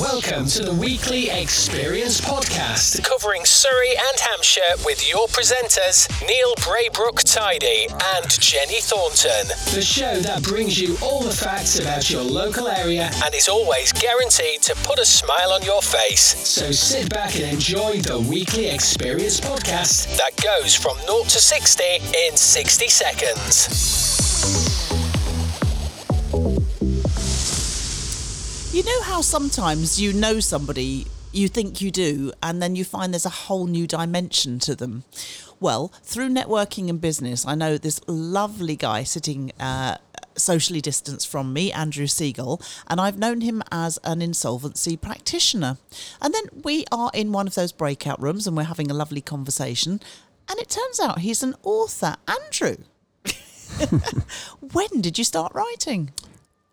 Welcome to the weekly Experience Podcast, covering Surrey and Hampshire with your presenters, Neil Braybrook Tidy and Jenny Thornton. The show that brings you all the facts about your local area and is always guaranteed to put a smile on your face. So sit back and enjoy the weekly Experience Podcast that goes from 0 to 60 in 60 seconds. You know how sometimes you know somebody, you think you do, and then you find there's a whole new dimension to them? Well, through networking and business, I know this lovely guy sitting uh, socially distanced from me, Andrew Segal, and I've known him as an insolvency practitioner. And then we are in one of those breakout rooms and we're having a lovely conversation, and it turns out he's an author. Andrew, when did you start writing?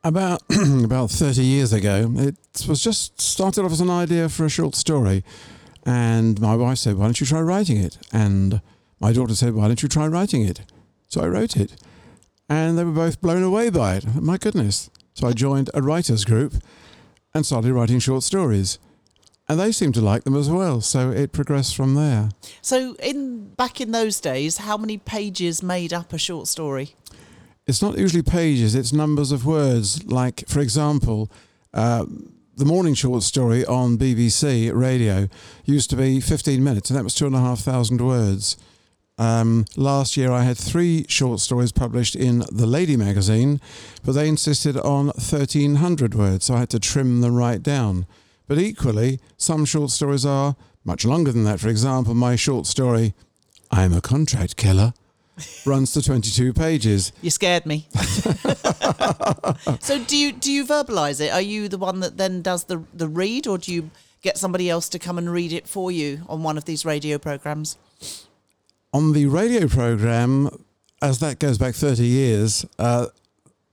About about thirty years ago, it was just started off as an idea for a short story, and my wife said, "Why don't you try writing it?" And my daughter said, "Why don't you try writing it?" So I wrote it, and they were both blown away by it. My goodness! So I joined a writers group and started writing short stories, and they seemed to like them as well. So it progressed from there. So in back in those days, how many pages made up a short story? It's not usually pages, it's numbers of words. Like, for example, uh, the morning short story on BBC radio used to be 15 minutes, and that was two and a half thousand words. Um, last year, I had three short stories published in the Lady magazine, but they insisted on 1,300 words, so I had to trim them right down. But equally, some short stories are much longer than that. For example, my short story, I'm a Contract Killer runs to 22 pages. You scared me. so do you do you verbalize it? Are you the one that then does the the read or do you get somebody else to come and read it for you on one of these radio programs? On the radio program, as that goes back 30 years, uh,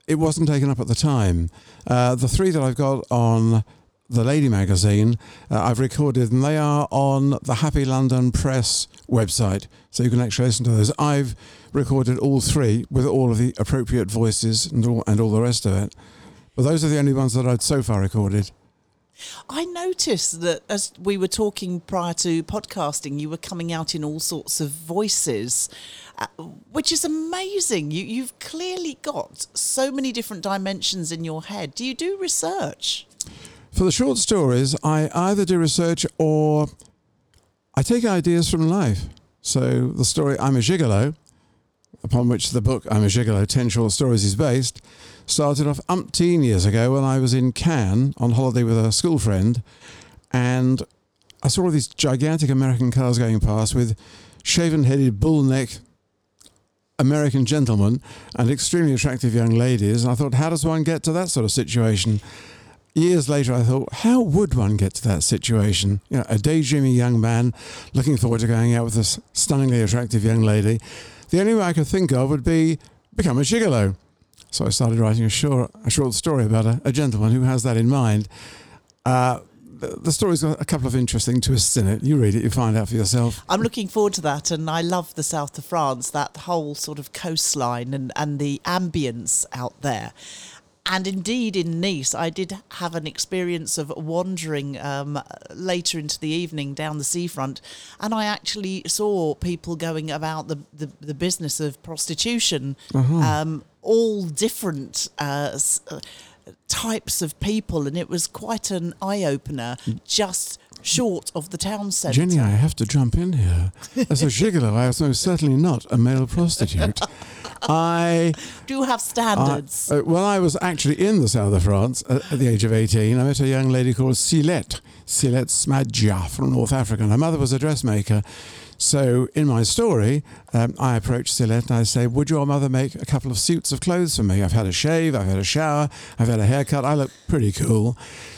it wasn't taken up at the time. Uh, the three that I've got on the Lady magazine, uh, I've recorded, and they are on the Happy London Press website, so you can actually listen to those. I've recorded all three with all of the appropriate voices and all, and all the rest of it. But those are the only ones that I'd so far recorded. I noticed that as we were talking prior to podcasting, you were coming out in all sorts of voices, uh, which is amazing. You, you've clearly got so many different dimensions in your head. Do you do research? For the short stories, I either do research or I take ideas from life. So the story I'm a Gigolo, upon which the book I'm a Gigolo 10 Short Stories is based, started off umpteen years ago when I was in Cannes on holiday with a school friend and I saw all these gigantic American cars going past with shaven headed bull neck American gentlemen and extremely attractive young ladies. And I thought, how does one get to that sort of situation? Years later, I thought, how would one get to that situation? You know, a daydreaming young man looking forward to going out with this stunningly attractive young lady. The only way I could think of would be become a gigolo. So I started writing a short, a short story about a, a gentleman who has that in mind. Uh, the, the story's got a couple of interesting twists in it. You read it, you find out for yourself. I'm looking forward to that, and I love the south of France, that whole sort of coastline and, and the ambience out there. And indeed, in Nice, I did have an experience of wandering um, later into the evening down the seafront, and I actually saw people going about the, the, the business of prostitution, uh-huh. um, all different. Uh, uh, types of people, and it was quite an eye opener. Just short of the town centre. Jenny, I have to jump in here. As a gigolo, I am certainly not a male prostitute. I do have standards. uh, well, I was actually in the south of France at, at, the age of 18. I met a young lady called Silette, Silette Smadja from North Africa. Her mother was a dressmaker. So in my story, um, I approach Silette and I say, Would your mother make a couple of suits of clothes for me? I've had a shave, I've had a shower, I've had a haircut, I look pretty cool.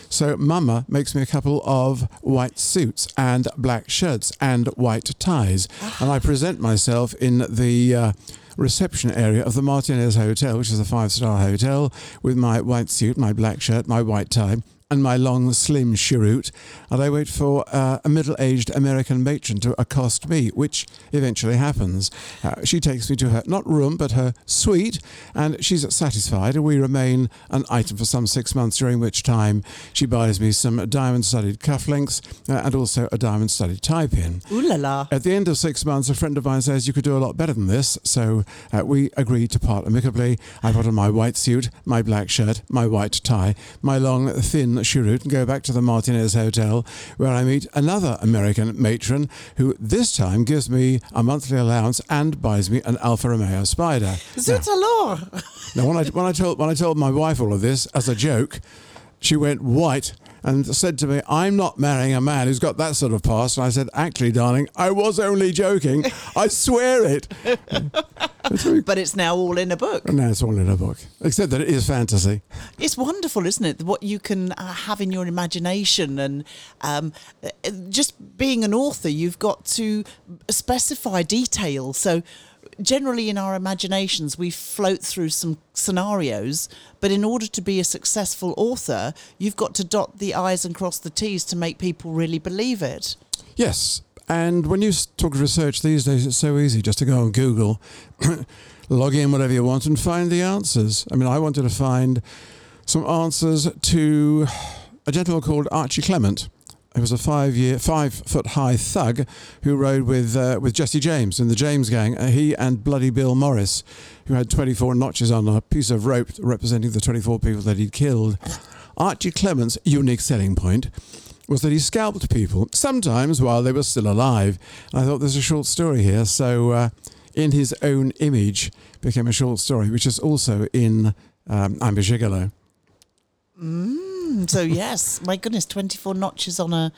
So Mama makes me a couple of white suits and black shirts and white ties. and I present myself in the. Uh, reception area of the Martinez Hotel, which is a five star hotel, with my white suit, my black shirt, my white tie, and my long, slim cheroot, and I wait for uh, a middle aged American matron to accost me, which eventually happens. Uh, she takes me to her, not room, but her suite, and she's satisfied, and we remain an item for some six months, during which time she buys me some diamond studded cufflinks uh, and also a diamond studded tie pin. Ooh la la. At the end of six months, a friend of mine says you could do a lot better than this, so uh, we agreed to part amicably. I put on my white suit, my black shirt, my white tie, my long, thin cheroot, and go back to the Martinez Hotel, where I meet another American matron who this time gives me a monthly allowance and buys me an Alfa Romeo Spider. Zut alors! Now, when I when I told when I told my wife all of this as a joke, she went white and said to me, "I'm not marrying a man who's got that sort of past." And I said, "Actually, darling, I was only joking. I swear it." But it's now all in a book. And now it's all in a book, except that it is fantasy. It's wonderful, isn't it? What you can uh, have in your imagination, and um, uh, just being an author, you've got to specify detail. So, generally, in our imaginations, we float through some scenarios, but in order to be a successful author, you've got to dot the I's and cross the T's to make people really believe it. Yes, and when you talk research these days, it's so easy just to go on Google, log in whatever you want, and find the answers. I mean, I wanted to find some answers to a gentleman called Archie Clement. He was a five-year, five-foot-high thug who rode with uh, with Jesse James in the James Gang. Uh, he and Bloody Bill Morris, who had 24 notches on a piece of rope representing the 24 people that he'd killed. Archie Clement's unique selling point was that he scalped people, sometimes while they were still alive. And I thought there's a short story here. So, uh, in his own image, became a short story, which is also in um, I'm a Gigolo. Mm, so yes, my goodness, twenty-four notches on a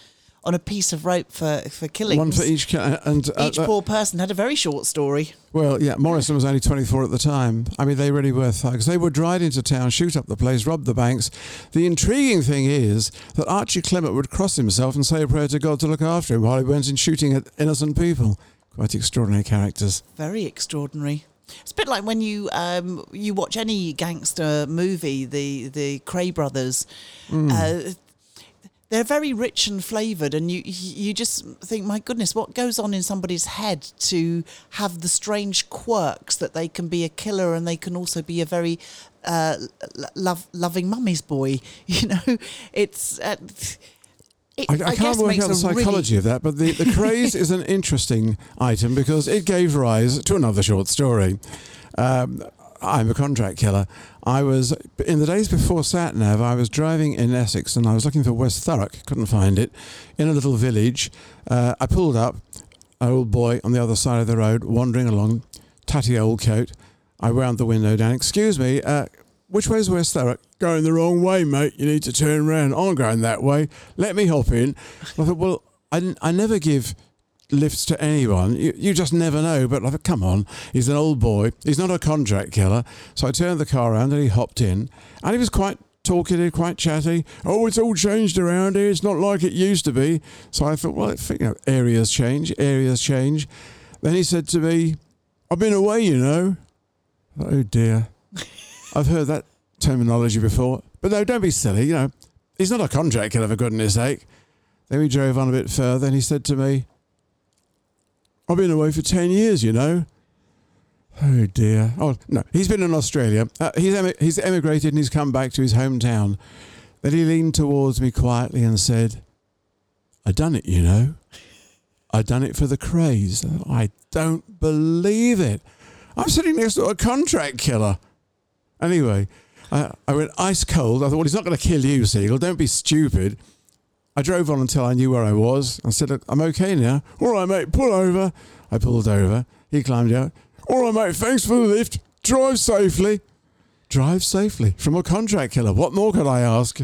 on a piece of rope for for killings. One for each. Ca- and uh, Each uh, poor person had a very short story. Well, yeah, Morrison was only 24 at the time. I mean, they really were thugs. They would ride into town, shoot up the place, rob the banks. The intriguing thing is that Archie Clement would cross himself and say a prayer to God to look after him while he went in shooting at innocent people. Quite extraordinary characters. Very extraordinary. It's a bit like when you um, you watch any gangster movie, the the Kray brothers. Uh, they're very rich and flavoured, and you you just think, my goodness, what goes on in somebody's head to have the strange quirks that they can be a killer and they can also be a very uh, love, loving mummy's boy. You know, it's. Uh, it, I, I, guess can't work out the a really- psychology of that, but the, the Krays is an interesting item because it gave rise to another short story. Um, I'm a contract killer. I was in the days before SatNav. I was driving in Essex and I was looking for West Thurrock. Couldn't find it. In a little village, uh, I pulled up. An old boy on the other side of the road, wandering along, tatty old coat. I wound the window down. Excuse me, uh, which way's West Thurrock? Going the wrong way, mate. You need to turn round. I'm going that way. Let me hop in. I thought, well, I, I never give lifts to anyone. You, you just never know. But I thought, come on, he's an old boy. He's not a contract killer. So I turned the car around and he hopped in. And he was quite talkative, quite chatty. Oh, it's all changed around here. It's not like it used to be. So I thought, well, you know, areas change, areas change. Then he said to me, I've been away, you know. Oh dear. I've heard that terminology before. But no, don't be silly, you know. He's not a contract killer, for goodness sake. Then we drove on a bit further and he said to me, I've been away for 10 years, you know. Oh dear. Oh, no, he's been in Australia. Uh, he's, emi- he's emigrated and he's come back to his hometown. Then he leaned towards me quietly and said, I done it, you know. I done it for the Krays. I don't believe it. I'm sitting next to a contract killer. Anyway, I, I went ice cold. I thought, well, he's not going to kill you, Segal. Don't be stupid. I drove on until I knew where I was. I said, I'm okay now. All right, mate, pull over. I pulled over. He climbed out. All right, mate, thanks for the lift. Drive safely. Drive safely from a contract killer. What more could I ask?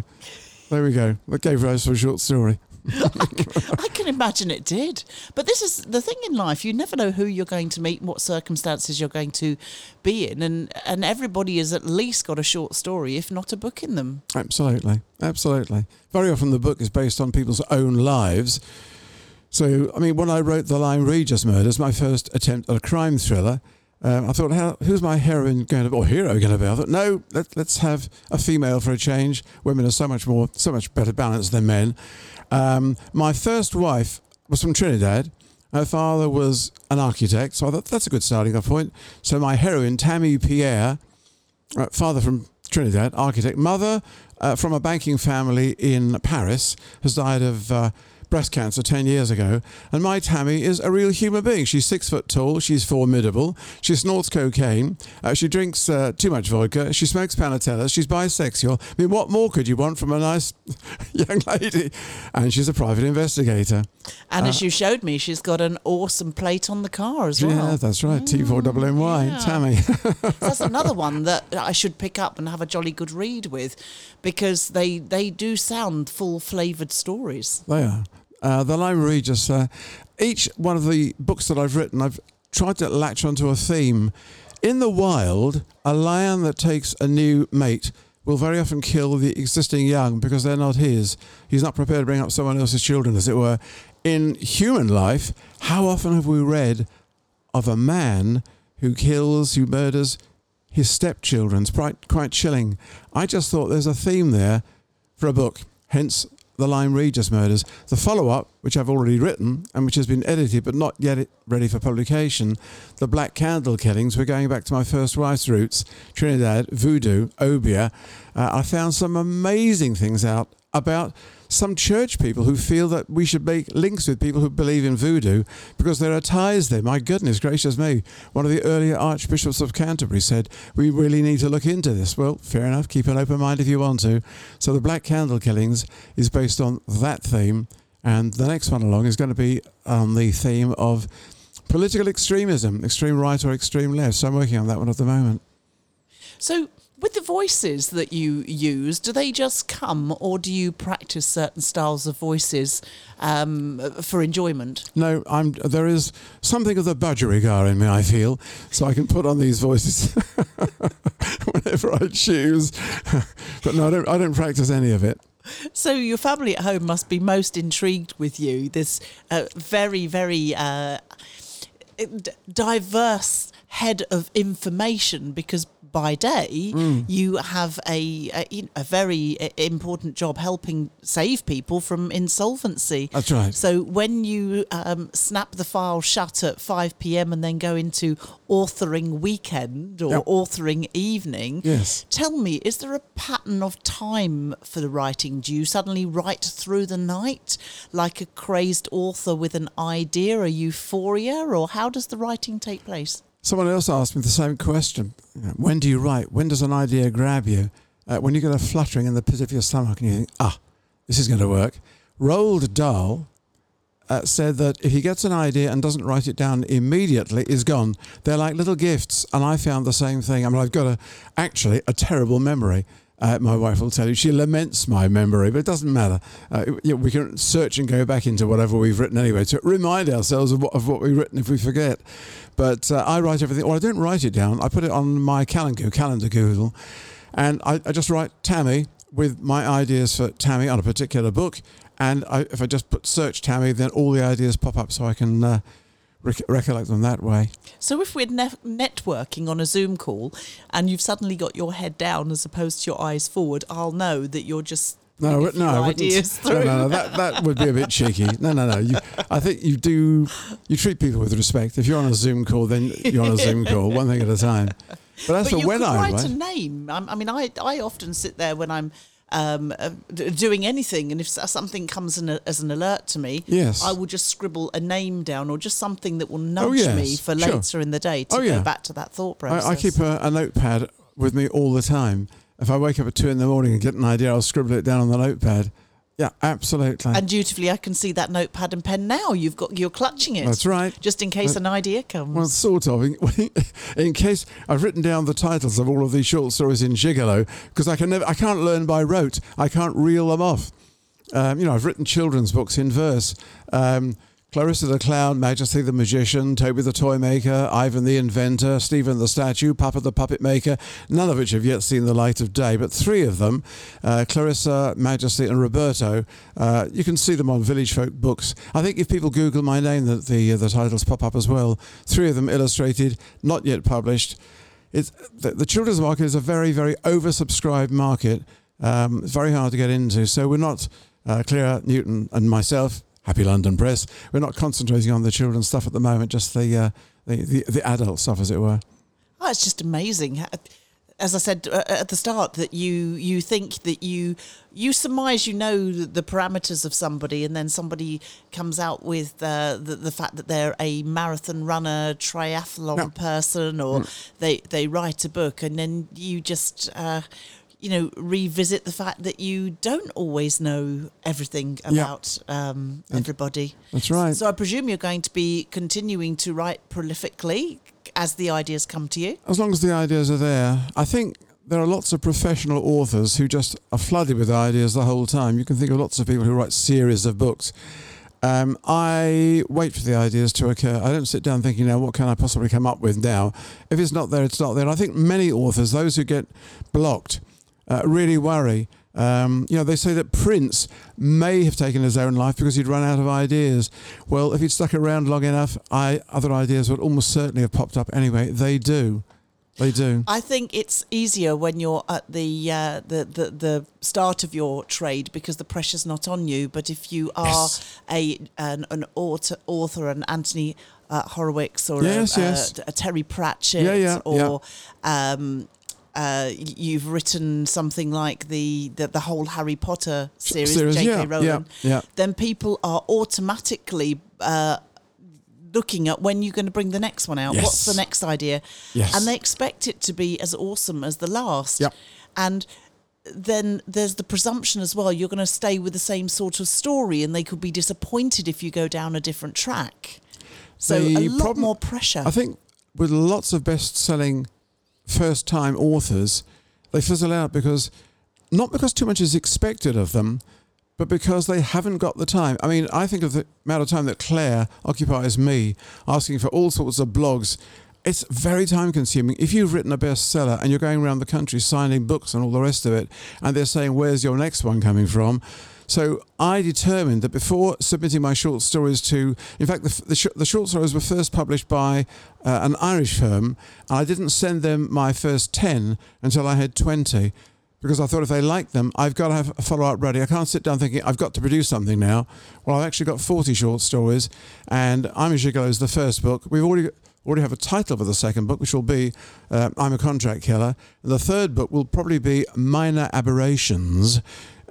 There we go. That gave rise to a short story. I can imagine it did. But this is the thing in life. You never know who you're going to meet, what circumstances you're going to be in. And, and everybody has at least got a short story, if not a book in them. Absolutely, absolutely. Very often the book is based on people's own lives. So, I mean, when I wrote The Lyme Regis Murders, my first attempt at a crime thriller, Um, I thought, how, who's my heroine going to be, or hero going to be? I thought, no, let, let's have a female for a change. Women are so much more, so much better balanced than men. Um, my first wife was from Trinidad. Her father was an architect, so I thought that's a good starting point. So my heroine, Tammy Pierre, uh, father from Trinidad, architect, mother uh, from a banking family in Paris, has died of uh, breast cancer 10 years ago. And my Tammy is a real human being. She's six foot tall. She's formidable. She snorts cocaine. Uh, she drinks uh, too much vodka. She smokes panatellas. She's bisexual. I mean, what more could you want from a nice young lady? And she's a private investigator. And as you showed me, she's got an awesome plate on the car as well. Yeah, that's right. T4NY, yeah. Tammy. That's another one that I should pick up and have a jolly good read with, because they they do sound full flavoured stories. They are. Uh, the library just uh, each one of the books that I've written, I've tried to latch onto a theme. In the wild, a lion that takes a new mate will very often kill the existing young because they're not his. He's not prepared to bring up someone else's children, as it were. In human life, how often have we read of a man who kills, who murders his stepchildren? It's quite, quite chilling. I just thought there's a theme there for a book, hence the Lyme Regis murders. The follow up, which I've already written and which has been edited but not yet ready for publication, The Black Candle Killings, we're going back to my first wife's roots, Trinidad, Voodoo, Obeah. Uh, I found some amazing things out about some church people who feel that we should make links with people who believe in voodoo because there are ties there. My goodness gracious me. One of the earlier archbishops of Canterbury said, We really need to look into this. Well, fair enough. Keep an open mind if you want to. So, the Black Candle Killings is based on that theme. And the next one along is going to be on the theme of political extremism, extreme right or extreme left. So, I'm working on that one at the moment. So, with the voices that you use, do they just come, or do you practice certain styles of voices um, for enjoyment? No, I'm. There is something of the budgerigar in me. I feel so I can put on these voices whenever I choose. but no, I don't. I don't practice any of it. So your family at home must be most intrigued with you. This uh, very, very uh, diverse head of information because by day Mm. you have a, a a very important job helping save people from insolvency. That's right. So when you um, snap the file shut at 5 p.m. and then go into authoring weekend or Yep. authoring evening, Yes. tell me, is there a pattern of time for the writing? Do you suddenly write through the night like a crazed author with an idea, a euphoria, or how does the writing take place? Someone else asked me the same question. When do you write? When does an idea grab you? Uh, when you get a fluttering in the pit of your stomach and you think, ah, this is going to work. Roald Dahl uh, said that if he gets an idea and doesn't write it down immediately, is gone. They're like little gifts, and I found the same thing. I mean, I've got a actually a terrible memory. Uh, my wife will tell you she laments my memory, but it doesn't matter. Uh, we can search and go back into whatever we've written anyway to remind ourselves of what, of what we've written if we forget. But uh, I write everything, or I don't write it down. I put it on my calendar, calendar Google, and I, I just write Tammy with my ideas for Tammy on a particular book. And I, if I just put search Tammy, then all the ideas pop up so I can uh, rec- recollect them that way. So if we're ne- networking on a Zoom call and you've suddenly got your head down as opposed to your eyes forward, I'll know that you're just No, no, I ideas No, through. no, no, that that would be a bit cheeky. No, no, no. You, I think you do. You treat people with respect. If you're on a Zoom call, then you're on a Zoom call, one thing at a time. But as but for you when could I write write, a name. I, I mean, I I often sit there when I'm um, uh, d- doing anything, and if something comes in a, as an alert to me, Yes. I will just scribble a name down or just something that will nudge Oh, yes, me for sure. later in the day to Oh, yeah. go back to that thought process. I, I keep a, a notepad with me all the time. If I wake up at two in the morning and get an idea, I'll scribble it down on the notepad. Yeah, absolutely. and dutifully, I can see that notepad and pen now. You've got you're clutching it. That's right. Just in case But- an idea comes. Well, sort of. In, in case I've written down the titles of all of these short stories in Gigolo because I can never, I can't learn by rote. I can't reel them off. Um, you know, I've written children's books in verse. Um, Clarissa the Clown, Majesty the Magician, Toby the Toy Maker, Ivan the Inventor, Stephen the Statue, Papa the Puppet Maker, none of which have yet seen the light of day, but three of them, uh, Clarissa, Majesty, and Roberto, uh, you can see them on Village Folk Books. I think if people Google my name, the, the, uh, the titles pop up as well. Three of them illustrated, not yet published. It's, the, the children's market is a very, very oversubscribed market. Um, it's very hard to get into. So we're not, uh, Claire Newton and myself, Happy London Press. We're not concentrating on the children's stuff at the moment, just the uh, the, the, the adult stuff, as it were. Oh, it's just amazing. As I said uh, at the start, that you you think that you you surmise you know the parameters of somebody, and then somebody comes out with uh, the the fact that they're a marathon runner, triathlon no. person, or mm. they they write a book, and then you just uh, you know, revisit the fact that you don't always know everything about yeah. um, everybody. That's right. So I presume you're going to be continuing to write prolifically as the ideas come to you. As long as the ideas are there, I think there are lots of professional authors who just are flooded with ideas the whole time. You can think of lots of people who write series of books. Um, I wait for the ideas to occur. I don't sit down thinking, now, what can I possibly come up with now? If it's not there, it's not there. I think many authors, those who get blocked, uh, really worry. Um, you know, they say that Prince may have taken his own life because he'd run out of ideas. Well, if he'd stuck around long enough, I, other ideas would almost certainly have popped up anyway. They do. They do. I think it's easier when you're at the, uh, the, the the start of your trade because the pressure's not on you. But if you are yes. a an, an author, author, an Anthony uh, Horowitz or yes, a, yes. a, a, Terry Pratchett yeah, yeah, or yeah. Um, uh, you've written something like the, the, the whole Harry Potter series, series J.K. Yeah, Rowling, yeah, yeah. then people are automatically uh, looking at when you're going to bring the next one out. Yes. What's the next idea? Yes. And they expect it to be as awesome as the last. Yep. And then there's the presumption as well you're going to stay with the same sort of story and they could be disappointed if you go down a different track. So the a lot problem, more pressure. I think with lots of best-selling first time authors, they fizzle out because not because too much is expected of them, but because they haven't got the time. I mean, I think of the amount of time that Claire occupies me asking for all sorts of blogs. It's very time consuming. If you've written a bestseller and you're going around the country signing books and all the rest of it, and they're saying, Where's your next one coming from? So I determined that before submitting my short stories to, in fact, the, the, sh- the short stories were first published by uh, an Irish firm. And I didn't send them my first 10 until I had 20 because I thought if they like them, I've got to have a follow up ready. I can't sit down thinking I've got to produce something now. Well, I've actually got 40 short stories, and I'm a Gigolo is the first book. We've already already have a title for the second book, which will be uh, I'm a Contract Killer. And the third book will probably be Minor Aberrations,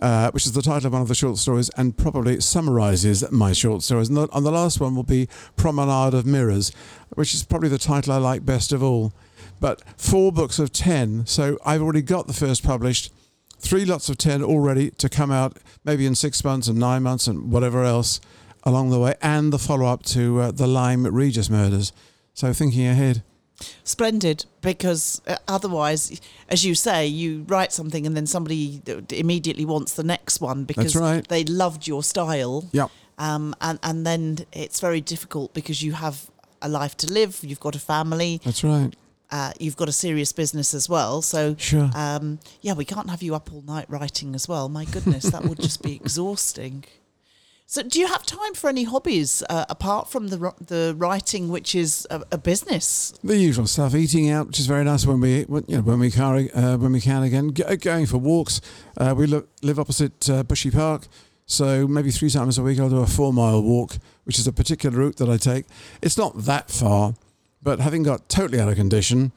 uh, which is the title of one of the short stories and probably summarizes my short stories. And the, and the last one will be Promenade of Mirrors, which is probably the title I like best of all. But four books of 10, so I've already got the first published, three lots of 10 already to come out maybe in six months and nine months and whatever else along the way, and the follow up to uh, the Lyme Regis murders. So thinking ahead. Splendid, because uh, otherwise, as you say, you write something and then somebody immediately wants the next one because right. they loved your style. Yeah. Um, and and then it's very difficult because you have a life to live, you've got a family. That's right. Uh, you've got a serious business as well. So, sure. um, yeah, we can't have you up all night writing as well. My goodness, that would just be exhausting. So, do you have time for any hobbies uh, apart from the the writing, which is a, a, business? The usual stuff: eating out, which is very nice when we when, you know when we can uh, when we can again. G- going for walks. Uh, we lo- live opposite uh, Bushy Park, so maybe three times a week I'll do a four mile walk, which is a particular route that I take. It's not that far, but having got totally out of condition,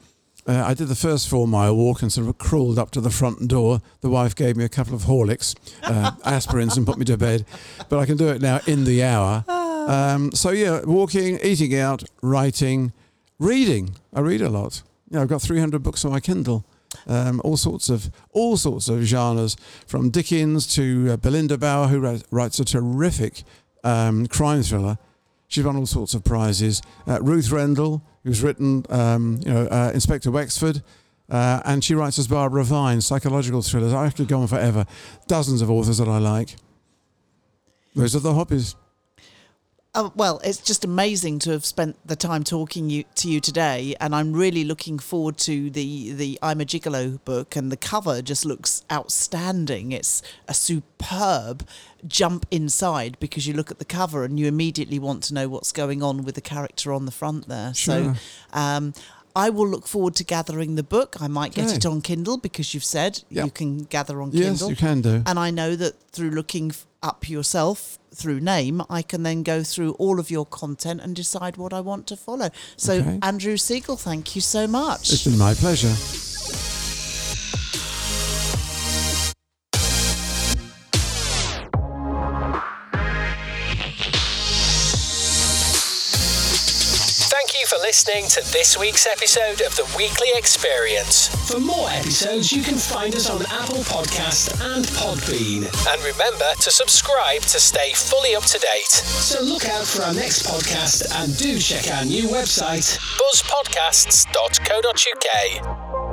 uh, I did the first four mile walk and sort of crawled up to the front door. The wife gave me a couple of Horlicks, uh, aspirins, and put me to bed. But I can do it now in the hour. Um, so yeah, walking, eating out, writing, reading. I read a lot. You know, I've got 300 books on my Kindle. Um, all sorts of all sorts of genres, from Dickens to uh, Belinda Bauer, who writes a terrific um, crime thriller. She's won all sorts of prizes. Uh, Ruth Rendell, who's written, um, you know, uh, Inspector Wexford, uh, and she writes as Barbara Vine, psychological thrillers. I could go on forever. Dozens of authors that I like. Those are the hobbies. Oh, well, it's just amazing to have spent the time talking you, to you today, and I'm really looking forward to the the I'm a Gigolo book, and the cover just looks outstanding. It's a superb jump inside because you look at the cover and you immediately want to know what's going on with the character on the front there. Sure. So, um, I will look forward to gathering the book. I might get Okay. it on Kindle because you've said Yep. you can gather on Kindle. Yes, you can do. And I know that through looking f- up yourself through name, I can then go through all of your content and decide what I want to follow. So, Okay. Andrew Segal, thank you so much. It's been my pleasure. Listening to this week's episode of the Weekly Experience. For more episodes, you can find us on Apple Podcast and Podbean. And remember to subscribe to stay fully up to date. So look out for our next podcast and do check our new website, buzzpodcasts.co.uk.